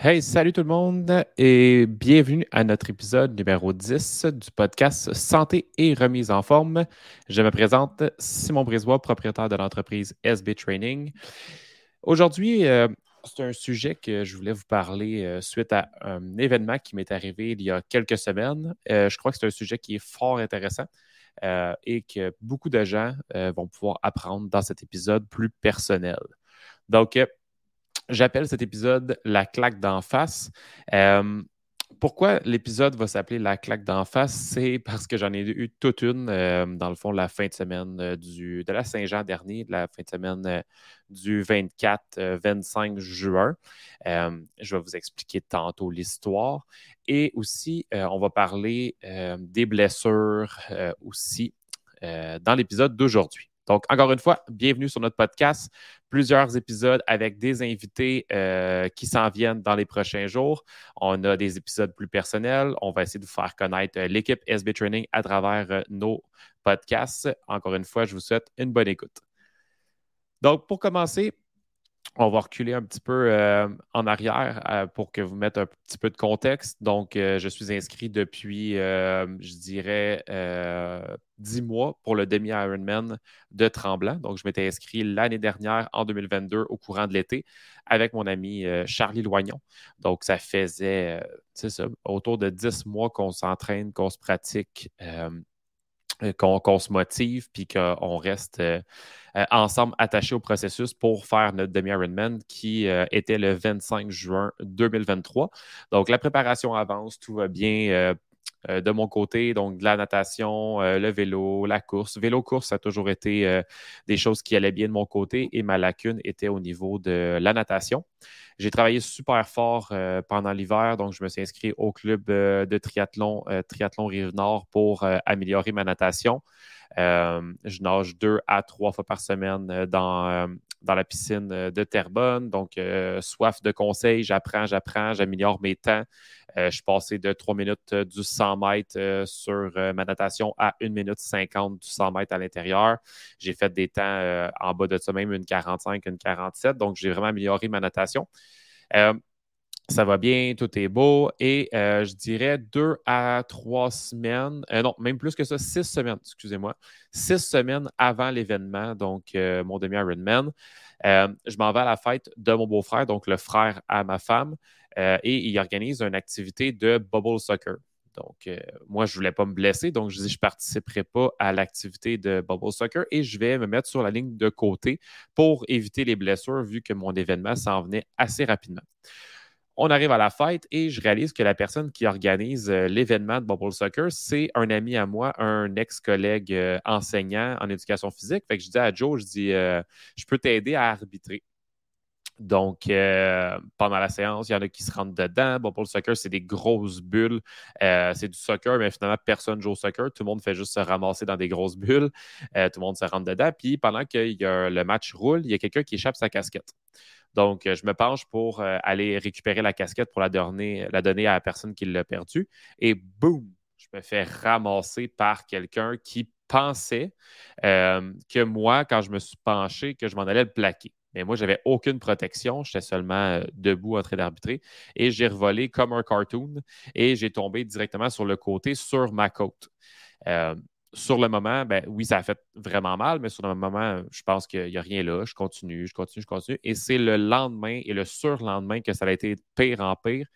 Hey, salut tout le monde et bienvenue à notre épisode numéro 10 du podcast Santé et remise en forme. Je me présente Simon Brisois, propriétaire de l'entreprise SB Training. Aujourd'hui, euh, c'est un sujet que je voulais vous parler euh, suite à un événement qui m'est arrivé il y a quelques semaines. Euh, je crois que c'est un sujet qui est fort intéressant et que beaucoup de gens vont pouvoir apprendre dans cet épisode plus personnel. Donc, J'appelle cet épisode La claque d'en face. Euh, pourquoi l'épisode va s'appeler La claque d'en face? C'est parce que j'en ai eu toute une, euh, dans le fond, la fin de semaine euh, de la Saint-Jean dernier, de la fin de semaine du 24-25 juin. je vais vous expliquer tantôt l'histoire. Et aussi, on va parler des blessures aussi dans l'épisode d'aujourd'hui. Donc, encore une fois, bienvenue sur notre podcast. Plusieurs épisodes avec des invités euh, qui s'en viennent dans les prochains jours. On a des épisodes plus personnels. On va essayer de vous faire connaître euh, l'équipe SB Training à travers euh, nos podcasts. Encore une fois, je vous souhaite une bonne écoute. Donc, pour commencer, on va reculer un petit peu euh, en arrière euh, pour que vous mettez un petit peu de contexte. Donc, euh, je suis inscrit depuis, je dirais, dix mois pour le demi-Ironman de Tremblant. Donc, je m'étais inscrit l'année dernière, en 2022, au courant de l'été, avec mon ami Charlie Loignon. Donc, ça faisait, ça, autour de dix mois qu'on s'entraîne, qu'on se pratique euh, qu'on se motive puis qu'on reste euh, euh, ensemble attachés au processus pour faire notre demi-Ironman qui était le 25 juin 2023. Donc, la préparation avance, tout va bien. De mon côté, donc de la natation, le vélo, la course. Vélo-course, a toujours été des choses qui allaient bien de mon côté et ma lacune était au niveau de la natation. J'ai travaillé super fort euh, pendant l'hiver, donc je me suis inscrit au club euh, de triathlon, euh, Triathlon Rive-Nord pour améliorer ma natation. je nage deux à trois fois par semaine dans, dans la piscine de Terrebonne. Donc, soif de conseils, j'apprends, j'apprends, j'améliore mes temps. Je suis passé de 3 minutes du 100 mètres sur ma natation à 1 minute 50 du 100 mètres à l'intérieur. J'ai fait des temps en bas de ça même, une 45, une 47. Donc, j'ai vraiment amélioré ma natation. Euh, ça va bien, tout est beau. Et euh, je dirais deux à trois semaines, euh, non, même plus que ça, six semaines, excusez-moi, six semaines avant l'événement, donc mon demi-Ironman. je m'en vais à la fête de mon beau-frère, donc le frère à ma femme, et il organise une activité de bubble soccer. Donc, euh, moi, je ne voulais pas me blesser, donc je dis je ne participerai pas à l'activité de Bubble Soccer et je vais me mettre sur la ligne de côté pour éviter les blessures vu que mon événement s'en venait assez rapidement. On arrive à la fête et je réalise que la personne qui organise euh, l'événement de Bubble Soccer, c'est un ami à moi, un ex-collègue euh, enseignant en éducation physique. Fait que je dis à Joe, je dis, je peux t'aider à arbitrer. Donc, euh, pendant la séance, il y en a qui se rentrent dedans. Bon, pour le soccer, c'est des grosses bulles. Euh, c'est du soccer, mais finalement, personne joue au soccer. Tout le monde fait juste se ramasser dans des grosses bulles. Euh, tout le monde se rentre dedans. Puis, pendant que le match roule, il y a quelqu'un qui échappe sa casquette. Donc, je me penche pour aller récupérer la casquette pour la donner, la donner à la personne qui l'a perdue. Et boum, je me fais ramasser par quelqu'un qui pensait que moi, quand je me suis penché, que je m'en allais le plaquer. Mais moi, je n'avais aucune protection. J'étais seulement euh, debout en train d'arbitrer. Et j'ai revolé comme un cartoon et j'ai tombé directement sur le côté, sur ma côte. Euh, sur le moment, ben oui, ça a fait vraiment mal, mais sur le moment, je pense qu'il n'y a rien là. Je continue, je continue, je continue. Et c'est le lendemain et le surlendemain que ça a été pire en pire,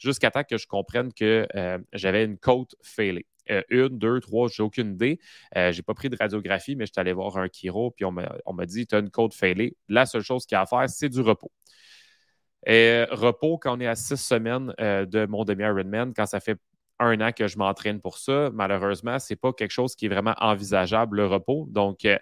jusqu'à temps que je comprenne que euh, j'avais une côte failée. Euh, une, deux, trois, j'ai aucune idée. Euh, je n'ai pas pris de radiographie, mais je suis allé voir un chiro, puis on m'a dit Tu as une côte failée. La seule chose qu'il y a à faire, c'est du repos. Et, repos, quand on est à six semaines de mon demi-Ironman, quand ça fait un an que je m'entraîne pour ça. Malheureusement, ce n'est pas quelque chose qui est vraiment envisageable, le repos. Donc, euh,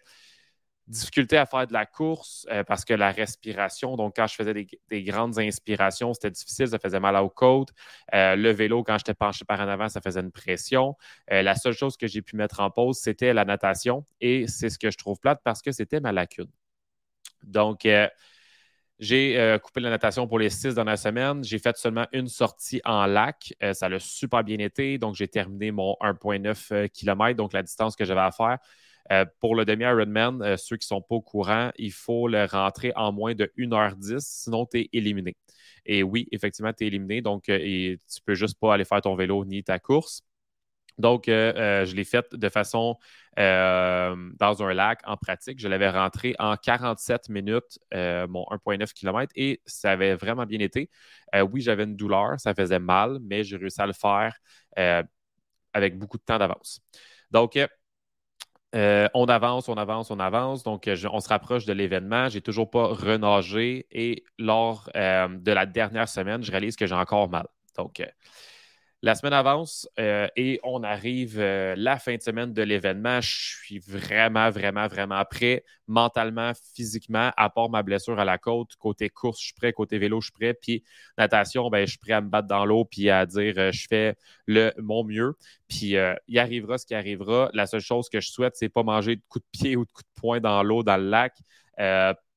difficulté à faire de la course euh, parce que la respiration, donc quand je faisais des, grandes inspirations, c'était difficile, ça faisait mal aux côtes. Euh, le vélo, quand j'étais penché par en avant, ça faisait une pression. la seule chose que j'ai pu mettre en pause, c'était la natation et c'est ce que je trouve plate parce que c'était ma lacune. Donc, j'ai euh, coupé la natation pour les six dernières semaines. J'ai fait seulement une sortie en lac. Euh, ça l'a super bien été. Donc, j'ai terminé mon 1,9 euh, km, donc la distance que j'avais à faire. Pour le demi-Ironman, ceux qui ne sont pas au courant, il faut le rentrer en moins de 1h10, sinon tu es éliminé. Et oui, effectivement, tu es éliminé, donc et tu ne peux juste pas aller faire ton vélo ni ta course. Donc, euh, euh, je l'ai fait de façon euh, dans un lac en pratique. Je l'avais rentré en 47 minutes, mon 1,9 km, et ça avait vraiment bien été. oui, j'avais une douleur, ça faisait mal, mais j'ai réussi à le faire avec beaucoup de temps d'avance. Donc, on avance, on avance, on avance. Donc, on se rapproche de l'événement. Je n'ai toujours pas renagé et lors de la dernière semaine, je réalise que j'ai encore mal. Donc, la semaine avance euh, et on arrive euh, la fin de semaine de l'événement. Je suis vraiment, vraiment, vraiment prêt mentalement, physiquement, à part ma blessure à la côte. Côté course, je suis prêt. Côté vélo, je suis prêt. Puis natation, ben, je suis prêt à me battre dans l'eau puis à dire euh, je fais le mon mieux. Puis il arrivera ce qui arrivera. La seule chose que je souhaite, c'est pas manger de coups de pied ou de coups de poing dans l'eau, dans le lac,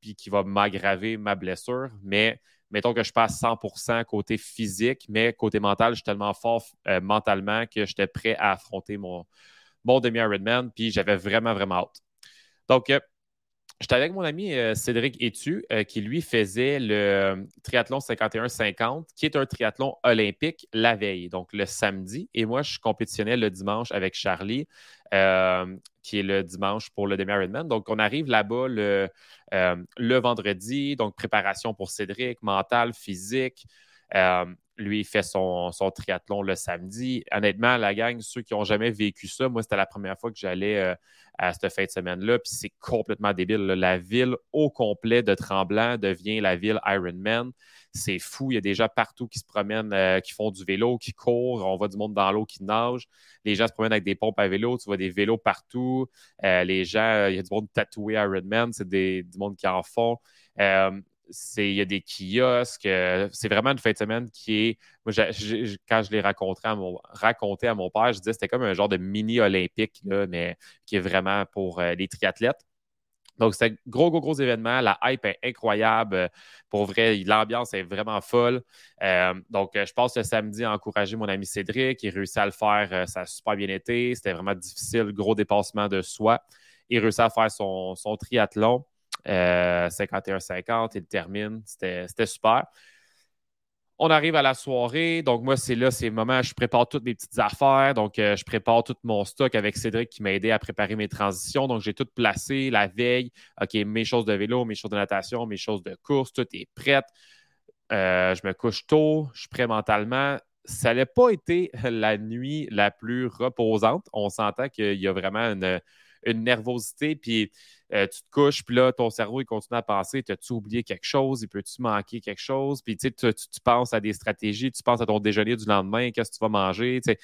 puis qui va m'aggraver ma blessure. Mais mettons que je passe 100% côté physique, mais côté mental, je suis tellement fort euh, mentalement que j'étais prêt à affronter mon, mon demi-Ironman, puis j'avais vraiment, vraiment hâte. Donc, euh, J'étais avec mon ami euh, Cédric Etu, qui lui faisait le triathlon 51-50, qui est un triathlon olympique la veille, donc le samedi. Et moi, je compétitionnais le dimanche avec Charlie, qui est le dimanche pour le demi-Ironman. Donc, on arrive là-bas le, euh, le vendredi, donc préparation pour Cédric, mental, physique. Euh, lui, il fait son, triathlon le samedi. Honnêtement, la gang, ceux qui n'ont jamais vécu ça, moi, c'était la première fois que j'allais euh, à cette fin de semaine-là. Puis c'est complètement débile. La ville au complet de Tremblant devient la ville Ironman. C'est fou. Il y a des gens partout qui se promènent, euh, qui font du vélo, qui courent. On voit du monde dans l'eau qui nage. Les gens se promènent avec des pompes à vélo. Tu vois des vélos partout. Euh, les gens, il y a du monde tatoué Ironman. C'est du monde qui en font il y a des kiosques. Euh, c'est vraiment une fin de semaine qui est. Moi, quand je l'ai raconté à, mon, père, je disais c'était comme un genre de mini olympique, mais qui est vraiment pour euh, les triathlètes. Donc, c'est un gros, gros, gros événement. La hype est incroyable. Pour vrai, l'ambiance est vraiment folle. Euh, donc, je passe le samedi à encourager mon ami Cédric. Il réussit à le faire. ça a super bien été. C'était vraiment difficile. Gros dépassement de soi. Il réussit à faire son triathlon. 51-50, euh, il termine. C'était super. On arrive à la soirée. Donc, moi, c'est là, c'est le moment, je prépare toutes mes petites affaires. Donc, euh, je prépare tout mon stock avec Cédric qui m'a aidé à préparer mes transitions. Donc, j'ai tout placé la veille. OK, mes choses de vélo, mes choses de natation, mes choses de course, tout est prêt. Euh, je me couche tôt, je suis prêt mentalement. Ça n'a pas été la nuit la plus reposante. On s'entend qu'il y a vraiment une, une nervosité, puis euh, tu te couches, puis là, ton cerveau, il continue à penser, as-tu oublié quelque chose, il peut-tu manquer quelque chose, puis tu, tu, penses à des stratégies, tu penses à ton déjeuner du lendemain, qu'est-ce que tu vas manger, Fait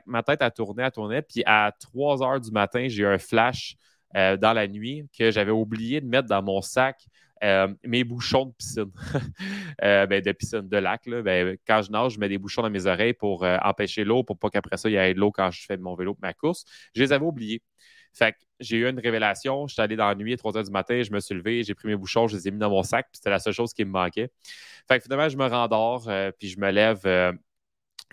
que ma tête a tourné, a tourné, puis à 3 heures du matin, j'ai eu un flash euh, dans la nuit que j'avais oublié de mettre dans mon sac euh, mes bouchons de piscine, ben, de piscine, de lac. Là, ben, quand je nage, je mets des bouchons dans mes oreilles pour empêcher l'eau, pour pas qu'après ça, il y ait de l'eau quand je fais mon vélo, ma course. Je les avais oubliés. Fait que j'ai eu une révélation. Je suis allé dans la nuit à 3 h du matin, je me suis levé, j'ai pris mes bouchons, je les ai mis dans mon sac, puis c'était la seule chose qui me manquait. Fait que finalement, je me rendors, euh, puis je me lève euh,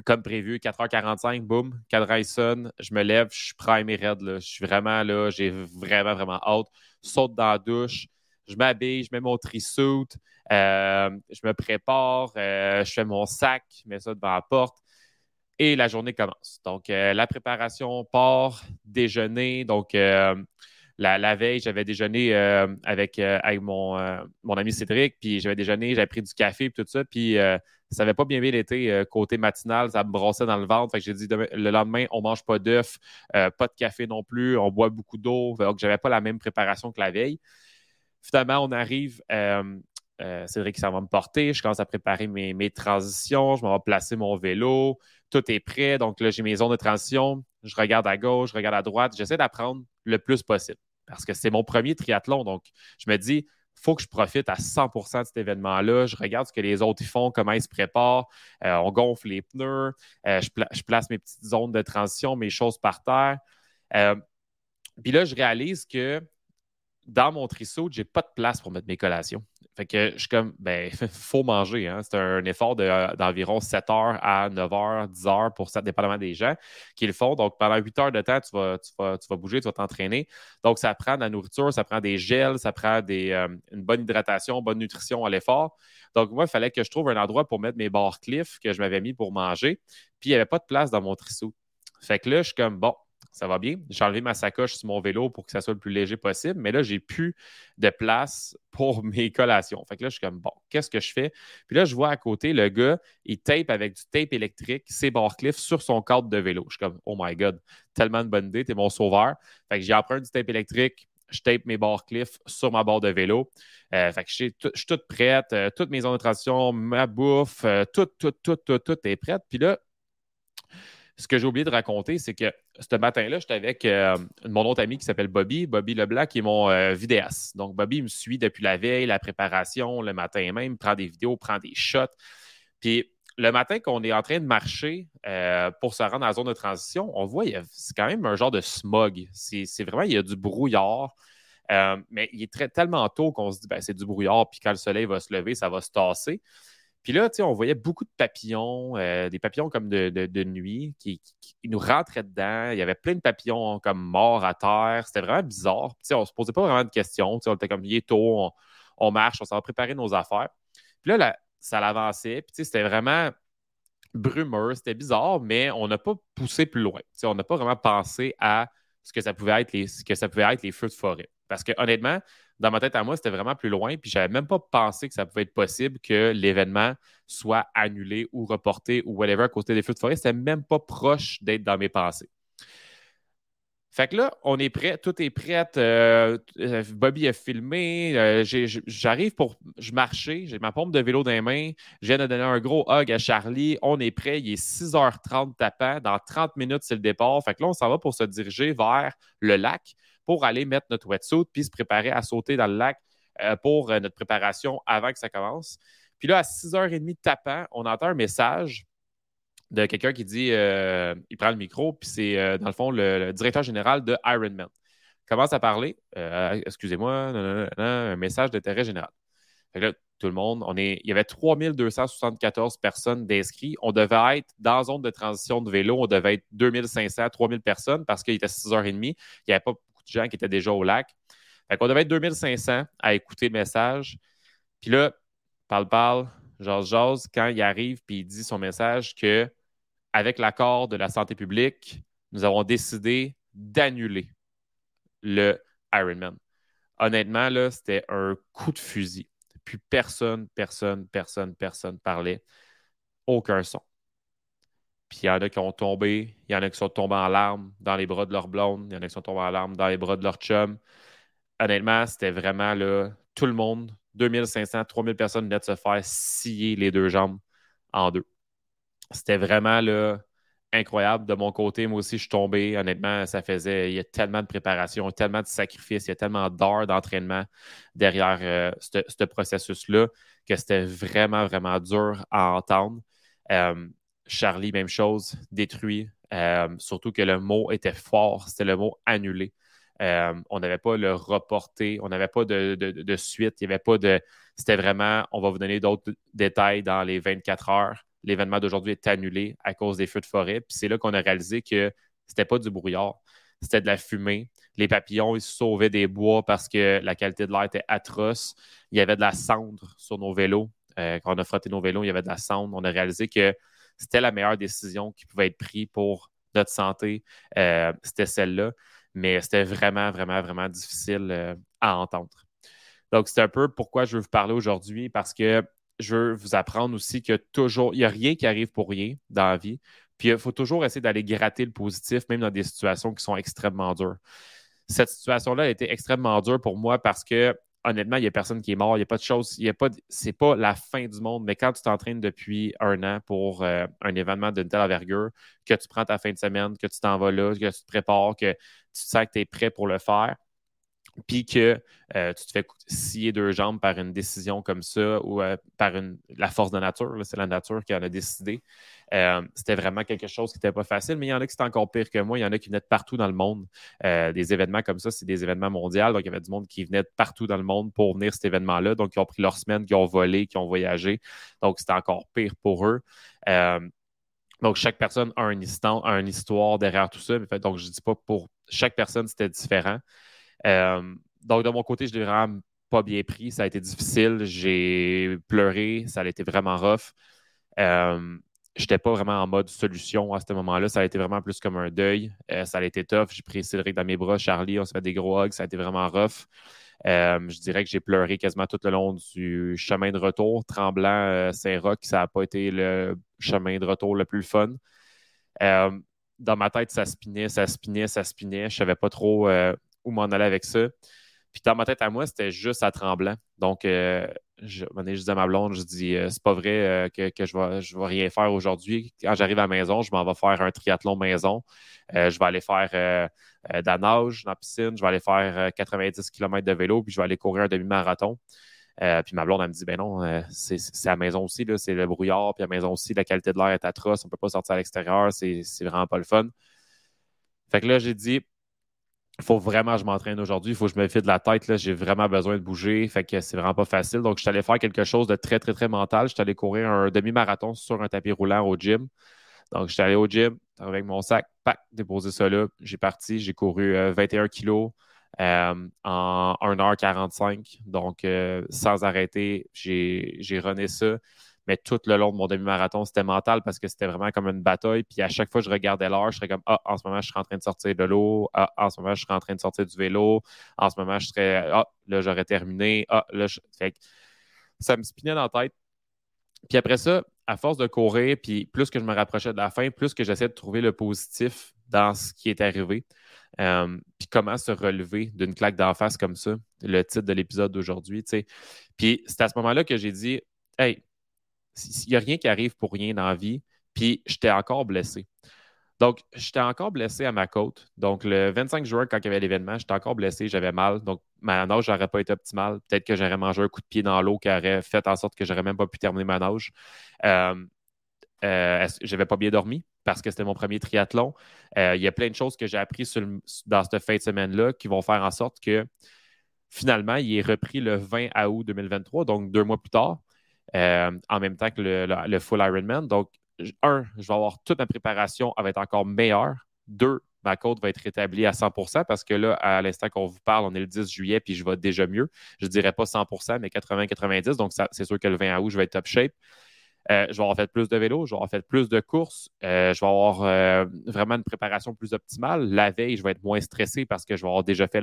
comme prévu, 4h45, boum, cadran sonne, je me lève, je suis prime et. Là. Je suis vraiment là, j'ai vraiment, vraiment hâte. Saute dans la douche, je m'habille, je mets mon trisuit, euh, je me prépare, je fais mon sac, je mets ça devant la porte et la journée commence. Donc, euh, la préparation part, déjeuner. Donc, euh, la, veille, j'avais déjeuné euh, avec, avec mon, mon, ami Cédric, puis j'avais déjeuné, j'avais pris du café, et tout ça, puis ça n'avait pas bien bien été côté matinal, ça me brossait dans le ventre. Fait que j'ai dit le lendemain, on ne mange pas d'œufs, pas de café non plus, on boit beaucoup d'eau. Donc, je n'avais pas la même préparation que la veille. Finalement, on arrive Cédric s'en va me porter. Je commence à préparer mes, mes transitions. Je m'en vais placer mon vélo. Tout est prêt. Donc là, j'ai mes zones de transition. Je regarde à gauche, je regarde à droite. J'essaie d'apprendre le plus possible parce que c'est mon premier triathlon. Donc, je me dis, il faut que je profite à 100% de cet événement-là. Je regarde ce que les autres font, comment ils se préparent. Euh, on gonfle les pneus. Euh, je, place mes petites zones de transition, mes choses par terre. puis là, je réalise que dans mon je n'ai pas de place pour mettre mes collations. Fait que je suis comme, ben, faut manger. Hein? C'est un effort d'environ 7 heures à 9 heures, 10 heures pour ça, dépendamment des gens qui le font. Donc, pendant 8 heures de temps, tu vas, tu vas, bouger, tu vas t'entraîner. Donc, ça prend de la nourriture, ça prend des gels, ça prend des, euh, une bonne hydratation, bonne nutrition à l'effort. Donc, moi, il fallait que je trouve un endroit pour mettre mes barres cliff que je m'avais mis pour manger. Puis, il n'y avait pas de place dans mon trissou. Fait que là, je suis comme, bon, ça va bien. J'ai enlevé ma sacoche sur mon vélo pour que ça soit le plus léger possible, mais là, j'ai plus de place pour mes collations. Fait que là, je suis comme, bon, qu'est-ce que je fais? Puis là, je vois à côté, le gars, il tape avec du tape électrique ses cliff sur son cadre de vélo. Je suis comme, oh my God, tellement de bonne idée, t'es mon sauveur. Fait que j'ai appris du tape électrique, je tape mes cliff sur ma barre de vélo. Euh, fait que je suis, toute prête, euh, toutes mes zones de transition, ma bouffe, euh, tout, tout, tout, tout, tout est prête. Puis là, ce que j'ai oublié de raconter, c'est que ce matin-là, j'étais avec euh, mon autre ami qui s'appelle Bobby, Bobby Leblanc, qui est mon euh, vidéaste. Donc, Bobby me suit depuis la veille, la préparation, le matin même, prend des vidéos, prend des shots. Puis, le matin qu'on est en train de marcher euh, pour se rendre dans la zone de transition, on voit, c'est quand même un genre de smog. C'est vraiment, il y a du brouillard. mais il est très, tellement tôt qu'on se dit, ben, c'est du brouillard, puis quand le soleil va se lever, ça va se tasser. Puis là, on voyait beaucoup de papillons, euh, des papillons comme de, nuit qui, nous rentraient dedans. Il y avait plein de papillons comme morts à terre. C'était vraiment bizarre. On ne se posait pas vraiment de questions. on était comme, il tôt, on, marche, on s'en préparer nos affaires. Puis là, ça l'avançait. Puis c'était vraiment brumeux, c'était bizarre, mais on n'a pas poussé plus loin. on n'a pas vraiment pensé à ce que ça pouvait être les, que ça pouvait être les feux de forêt. Parce que honnêtement, dans ma tête à moi, c'était vraiment plus loin. Puis j'avais même pas pensé que ça pouvait être possible que l'événement soit annulé ou reporté ou whatever à côté des feux de forêt. C'était même pas proche d'être dans mes pensées. Fait que là, on est prêt, tout est prêt. Euh, euh, Bobby a filmé. Euh, j'arrive pour. Je marchais, j'ai ma pompe de vélo dans les mains. Je viens de donner un gros hug à Charlie. On est prêt. Il est 6h30 tapant. Dans 30 minutes, c'est le départ. Fait que là, on s'en va pour se diriger vers le lac pour aller mettre notre wetsuit puis se préparer à sauter dans le lac pour notre préparation avant que ça commence. Puis là, à 6h30 tapant, on entend un message de quelqu'un qui dit euh, il prend le micro, puis c'est dans le fond le, directeur général de Ironman. Commence à parler, excusez-moi, un message d'intérêt général. là, tout le monde, on est, il y avait 3274 personnes d'inscrits. On devait être dans la zone de transition de vélo, on devait être 2500, 3000 personnes parce qu'il était 6h30. Il n'y avait pas gens qui étaient déjà au lac. Fait qu'on devait être 2500 à écouter le message. Puis là, parle-parle, jase-jase, quand il arrive puis il dit son message que avec l'accord de la santé publique, nous avons décidé d'annuler le Ironman. Honnêtement, là, c'était un coup de fusil. Puis personne, personne, personne, personne parlait. Aucun son. Puis il y en a qui ont tombé, il y en a qui sont tombés en larmes dans les bras de leur blonde, il y en a qui sont tombés en larmes dans les bras de leur chum. Honnêtement, c'était vraiment là, tout le monde, 2500, 3000 personnes venaient de se faire scier les deux jambes en deux. C'était vraiment là, incroyable. De mon côté, moi aussi, je suis tombé. Honnêtement, ça faisait. Il y a tellement de préparation, tellement de sacrifices, il y a tellement d'heures d'entraînement derrière euh, ce processus-là que c'était vraiment, vraiment dur à entendre. Euh, Charlie, même chose, détruit. Euh, surtout que le mot était fort, c'était le mot annulé. On n'avait pas le reporté, on n'avait pas de, suite, il n'y avait pas de. C'était vraiment, on va vous donner d'autres détails dans les 24 heures. L'événement d'aujourd'hui est annulé à cause des feux de forêt. Puis c'est là qu'on a réalisé que c'était pas du brouillard, c'était de la fumée. Les papillons, ils se sauvaient des bois parce que la qualité de l'air était atroce. Il y avait de la cendre sur nos vélos. Euh, quand on a frotté nos vélos, il y avait de la cendre. On a réalisé que c'était la meilleure décision qui pouvait être prise pour notre santé. Euh, c'était celle-là. Mais c'était vraiment, vraiment, vraiment difficile euh, à entendre. Donc, c'est un peu pourquoi je veux vous parler aujourd'hui, parce que je veux vous apprendre aussi que toujours, il n'y a rien qui arrive pour rien dans la vie. Puis il faut toujours essayer d'aller gratter le positif, même dans des situations qui sont extrêmement dures. Cette situation-là a été extrêmement dure pour moi parce que honnêtement, il n'y a personne qui est mort. Il n'y a pas de chose. Il y a pas. C'est pas la fin du monde. Mais quand tu t'entraînes depuis un an pour euh, un événement d'une telle envergure, que tu prends ta fin de semaine, que tu t'en vas là, que tu te prépares, que tu sens que tu es prêt pour le faire, puis que euh, tu te fais scier deux jambes par une décision comme ça ou euh, par la force de nature, c'est la nature qui en a décidé. Euh, c'était vraiment quelque chose qui n'était pas facile, mais il y en a qui étaient encore pire que moi. Il y en a qui venaient de partout dans le monde. des événements comme ça, c'est des événements mondiaux. Donc, il y avait du monde qui venait de partout dans le monde pour venir à cet événement-là. Donc, ils ont pris leur semaine, qui ont volé, qui ont voyagé. Donc, c'était encore pire pour eux. donc, chaque personne a une, histoire, a une histoire derrière tout ça. Donc, je ne dis pas pour chaque personne, c'était différent. Euh, donc, de mon côté, je l'ai vraiment pas bien pris. Ça a été difficile. J'ai pleuré. Ça a été vraiment rough. Euh, je n'étais pas vraiment en mode solution à ce moment-là. Ça a été vraiment plus comme un deuil. Euh, ça a été tough. J'ai pris Cédric dans mes bras, Charlie, on se fait des gros hugs. Ça a été vraiment rough. je dirais que j'ai pleuré quasiment tout le long du chemin de retour. Tremblant, Saint-Roch, ça n'a pas été le chemin de retour le plus fun. dans ma tête, ça spinait, ça spinait, ça spinait. Je ne savais pas trop où m'en aller avec ça. Puis dans ma tête à moi, c'était juste à tremblant. Donc, euh, je, je dis à ma blonde, je dis, euh, c'est pas vrai euh, que, je, vais, je vais rien faire aujourd'hui. Quand j'arrive à la maison, je m'en vais faire un triathlon maison. je vais aller faire de la nage dans la piscine. Je vais aller faire 90 km de vélo, puis je vais aller courir un demi-marathon. puis ma blonde, elle me dit, ben non, c'est à la maison aussi, c'est le brouillard, puis à la maison aussi, la qualité de l'air est atroce, on ne peut pas sortir à l'extérieur, c'est vraiment pas le fun. Fait que là, j'ai dit, il faut vraiment que je m'entraîne aujourd'hui. Il faut que je me fie de la tête. J'ai vraiment besoin de bouger. Fait que c'est vraiment pas facile. Donc, je suis allé faire quelque chose de très, très, très mental. Je suis allé courir un demi-marathon sur un tapis roulant au gym. Donc, je suis allé au gym avec mon sac, pack, déposer ça là. J'ai parti. J'ai couru 21 euh, kilos euh, en 1h45. Donc, euh, sans arrêter, j'ai runné ça. Mais tout le long de mon demi-marathon, c'était mental parce que c'était vraiment comme une bataille. Puis à chaque fois que je regardais l'heure, je serais comme Ah, en ce moment, je serais en train de sortir de l'eau. Ah, en ce moment, je serais en train de sortir du vélo. En ce moment, je serais Ah, là, j'aurais terminé. Ah, là, je... ça me spinait dans la tête. Puis après ça, à force de courir, puis plus que je me rapprochais de la fin, plus que j'essayais de trouver le positif dans ce qui est arrivé. Euh, puis comment se relever d'une claque d'en face comme ça, le titre de l'épisode d'aujourd'hui. Puis c'est à ce moment-là que j'ai dit Hey, il n'y a rien qui arrive pour rien dans la vie. Puis j'étais encore blessé. Donc, j'étais encore blessé à ma côte. Donc, le 25 juin, quand il y avait l'événement, j'étais encore blessé, j'avais mal. Donc, ma nage n'aurait pas été optimale. Peut-être que j'aurais mangé un coup de pied dans l'eau qui aurait fait en sorte que j'aurais même pas pu terminer ma nage. Euh, euh, j'avais pas bien dormi parce que c'était mon premier triathlon. Euh, il y a plein de choses que j'ai appris dans cette fin de semaine-là qui vont faire en sorte que finalement, il est repris le 20 août 2023, donc deux mois plus tard. Euh, en même temps que le, full Ironman. Donc, un, je vais avoir toute ma préparation, elle va être encore meilleure. Deux, ma côte va être rétablie à 100% parce que là, à l'instant qu'on vous parle, on est le 10 juillet, puis je vais déjà mieux. Je ne dirais pas 100% mais 80-90. Donc, c'est sûr que le 20 août, je vais être top shape. Euh, je vais avoir fait plus de vélo, je vais avoir fait plus de courses, euh, je vais avoir euh, vraiment une préparation plus optimale. La veille, je vais être moins stressé parce que je vais avoir déjà fait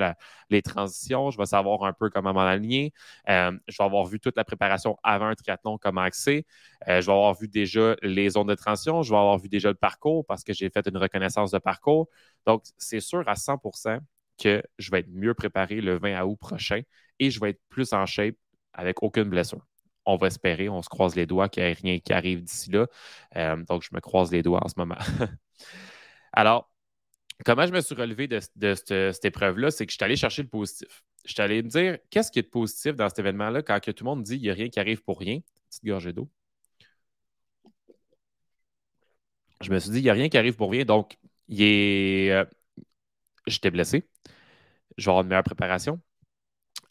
les transitions, je vais savoir un peu comment m'en aligner. je vais avoir vu toute la préparation avant un triathlon, comment accès. je vais avoir vu déjà les zones de transition, je vais avoir vu déjà le parcours parce que j'ai fait une reconnaissance de parcours. Donc, c'est sûr à 100% que je vais être mieux préparé le 20 août prochain et je vais être plus en shape avec aucune blessure on va espérer, on se croise les doigts qu'il n'y ait rien qui arrive d'ici là. Euh, donc, je me croise les doigts en ce moment. Alors, comment je me suis relevé de, cette, épreuve-là, c'est que je suis allé chercher le positif. Je suis allé me dire, qu'est-ce qui est de positif dans cet événement-là quand tout le monde dit qu'il n'y a rien qui arrive pour rien? Petite gorgée d'eau. Je me suis dit, il n'y a rien qui arrive pour rien. Donc. Euh, j'étais blessé. Je vais avoir une meilleure préparation.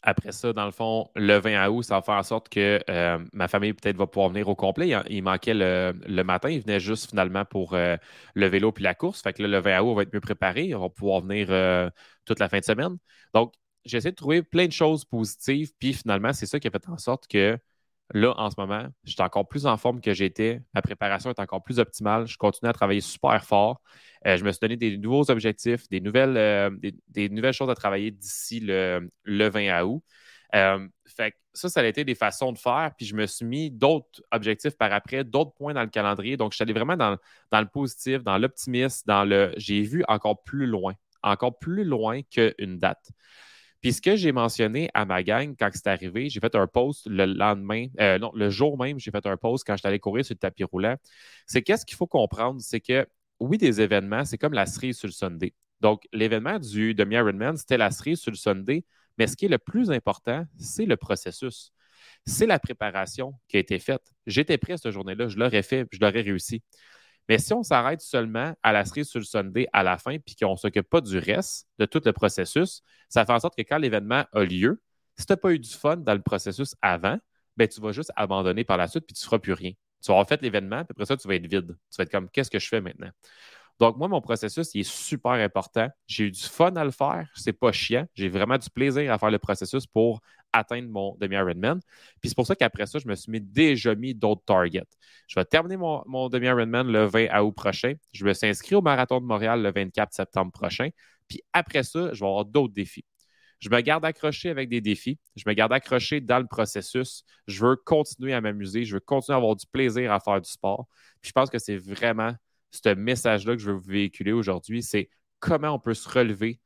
Après ça, dans le fond, le 20 août, ça va faire en sorte que euh, ma famille peut-être va pouvoir venir au complet. Il, manquait le, matin, il venait juste finalement pour euh, le vélo puis la course. Fait que là, le 20 août, on va être mieux préparé. On va pouvoir venir euh, toute la fin de semaine. Donc, j'ai essayé de trouver plein de choses positives. Puis finalement, c'est ça qui a fait en sorte que là, en ce moment, je suis encore plus en forme que j'étais. Ma préparation est encore plus optimale. Je continue à travailler super fort. Euh, je me suis donné des nouveaux objectifs, des nouvelles, euh, des, nouvelles choses à travailler d'ici le, 20 août. Euh, fait ça, ça a été des façons de faire. Puis je me suis mis d'autres objectifs par après, d'autres points dans le calendrier. Donc, je suis allé vraiment dans, dans le positif, dans l'optimisme, dans le. J'ai vu encore plus loin, encore plus loin qu'une date. Puis ce que j'ai mentionné à ma gang quand c'est arrivé, j'ai fait un post le lendemain, non, le jour même, j'ai fait un post quand j'étais allé courir sur le tapis roulant. C'est qu'est-ce qu'il faut comprendre, c'est que oui, des événements, c'est comme la cerise sur le Sunday. Donc, l'événement du demi-Ironman, c'était la cerise sur le Sunday Mais ce qui est le plus important, c'est le processus. C'est la préparation qui a été faite. J'étais prêt cette journée-là, je l'aurais fait, je l'aurais réussi. Mais si on s'arrête seulement à la cerise sur le Sunday à la fin, puis qu'on ne s'occupe pas du reste de tout le processus, ça fait en sorte que quand l'événement a lieu, si tu n'as pas eu du fun dans le processus avant, ben, tu vas juste abandonner par la suite, puis tu ne feras plus rien. Tu vas fait l'événement, puis après ça, tu vas être vide. Tu vas être comme, qu'est-ce que je fais maintenant? Donc, moi, mon processus, il est super important. J'ai eu du fun à le faire. C'est pas chiant. J'ai vraiment du plaisir à faire le processus pour atteindre mon demi-Ironman. Puis c'est pour ça qu'après ça, je me suis mis, déjà mis d'autres targets. Je vais terminer mon, demi-Ironman le 20 août prochain. Je me suis au Marathon de Montréal le 24 septembre prochain. Puis après ça, je vais avoir d'autres défis. Je me garde accroché avec des défis. Je me garde accroché dans le processus. Je veux continuer à m'amuser. Je veux continuer à avoir du plaisir à faire du sport. Puis je pense que c'est vraiment ce message-là que je veux vous véhiculer aujourd'hui. C'est comment on peut se relever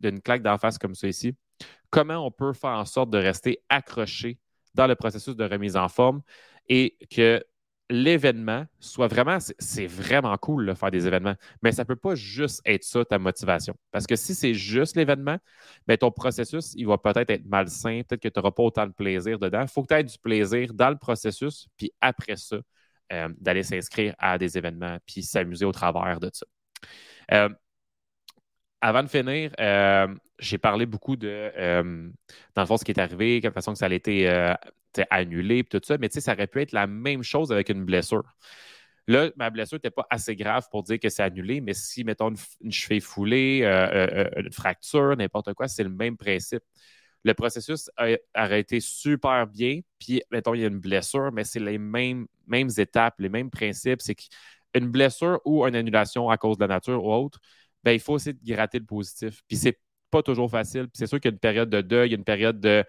d'une claque d'en face comme ici? Comment on peut faire en sorte de rester accroché dans le processus de remise en forme et que l'événement soit vraiment, c'est vraiment cool de faire des événements, mais ça ne peut pas juste être ça ta motivation. Parce que si c'est juste l'événement, ben, ton processus, il va peut-être être malsain, peut-être que tu n'auras pas autant de plaisir dedans. Il faut que tu aies du plaisir dans le processus, puis après ça, euh, d'aller s'inscrire à des événements, puis s'amuser au travers de ça. Euh, avant de finir, euh, j'ai parlé beaucoup de, dans le fond, ce qui est arrivé, quelle façon que ça a été annulé, tout ça, mais ça aurait pu être la même chose avec une blessure. Là, ma blessure n'était pas assez grave pour dire que c'est annulé, mais si, mettons, une, cheville foulée, une fracture, n'importe quoi, c'est le même principe. Le processus aurait été super bien, puis, mettons, il y a une blessure, mais c'est les mêmes, étapes, les mêmes principes. C'est qu'une blessure ou une annulation à cause de la nature ou autre, ben, il faut essayer de gratter le positif. Puis c'est pas toujours facile. Puis c'est sûr qu'il y a une période de deuil, il y a une période de,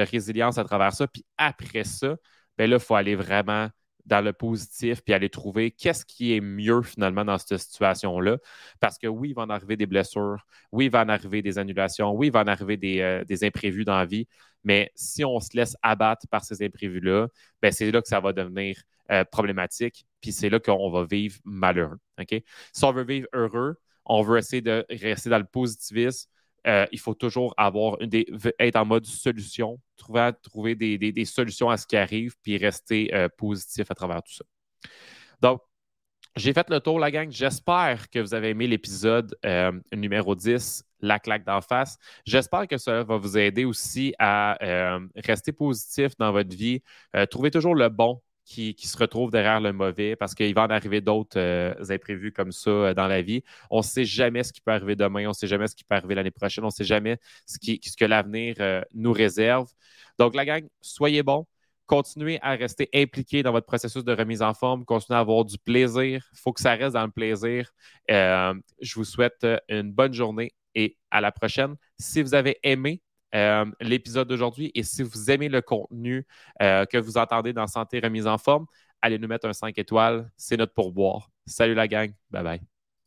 résilience à travers ça. Puis après ça, ben là, il faut aller vraiment dans le positif puis aller trouver qu'est-ce qui est mieux finalement dans cette situation-là. Parce que oui, il va en arriver des blessures, oui, il va en arriver des annulations, oui, il va en arriver des, euh, imprévus dans la vie. Mais si on se laisse abattre par ces imprévus-là, ben c'est là que ça va devenir euh, problématique. Puis c'est là qu'on va vivre malheureux. Si on veut vivre heureux, on veut essayer de rester dans le positivisme. Euh, il faut toujours avoir une être en mode solution, trouver, trouver des, solutions à ce qui arrive, puis rester euh, positif à travers tout ça. Donc, j'ai fait le tour, la gang. J'espère que vous avez aimé l'épisode euh, numéro 10, La claque d'en face. J'espère que ça va vous aider aussi à rester positif dans votre vie. trouver toujours le bon qui, se retrouvent derrière le mauvais parce qu'il va en arriver d'autres euh, imprévus comme ça euh, dans la vie. On ne sait jamais ce qui peut arriver demain, on ne sait jamais ce qui peut arriver l'année prochaine, on ne sait jamais ce, que l'avenir euh, nous réserve. Donc, la gang, soyez bons. Continuez à rester impliqué dans votre processus de remise en forme, continuez à avoir du plaisir. Il faut que ça reste dans le plaisir. je vous souhaite une bonne journée et à la prochaine. Si vous avez aimé euh, l'épisode d'aujourd'hui. Et si vous aimez le contenu euh, que vous entendez dans Santé Remise en Forme, allez nous mettre un 5 étoiles. C'est notre pourboire. Salut la gang. Bye bye.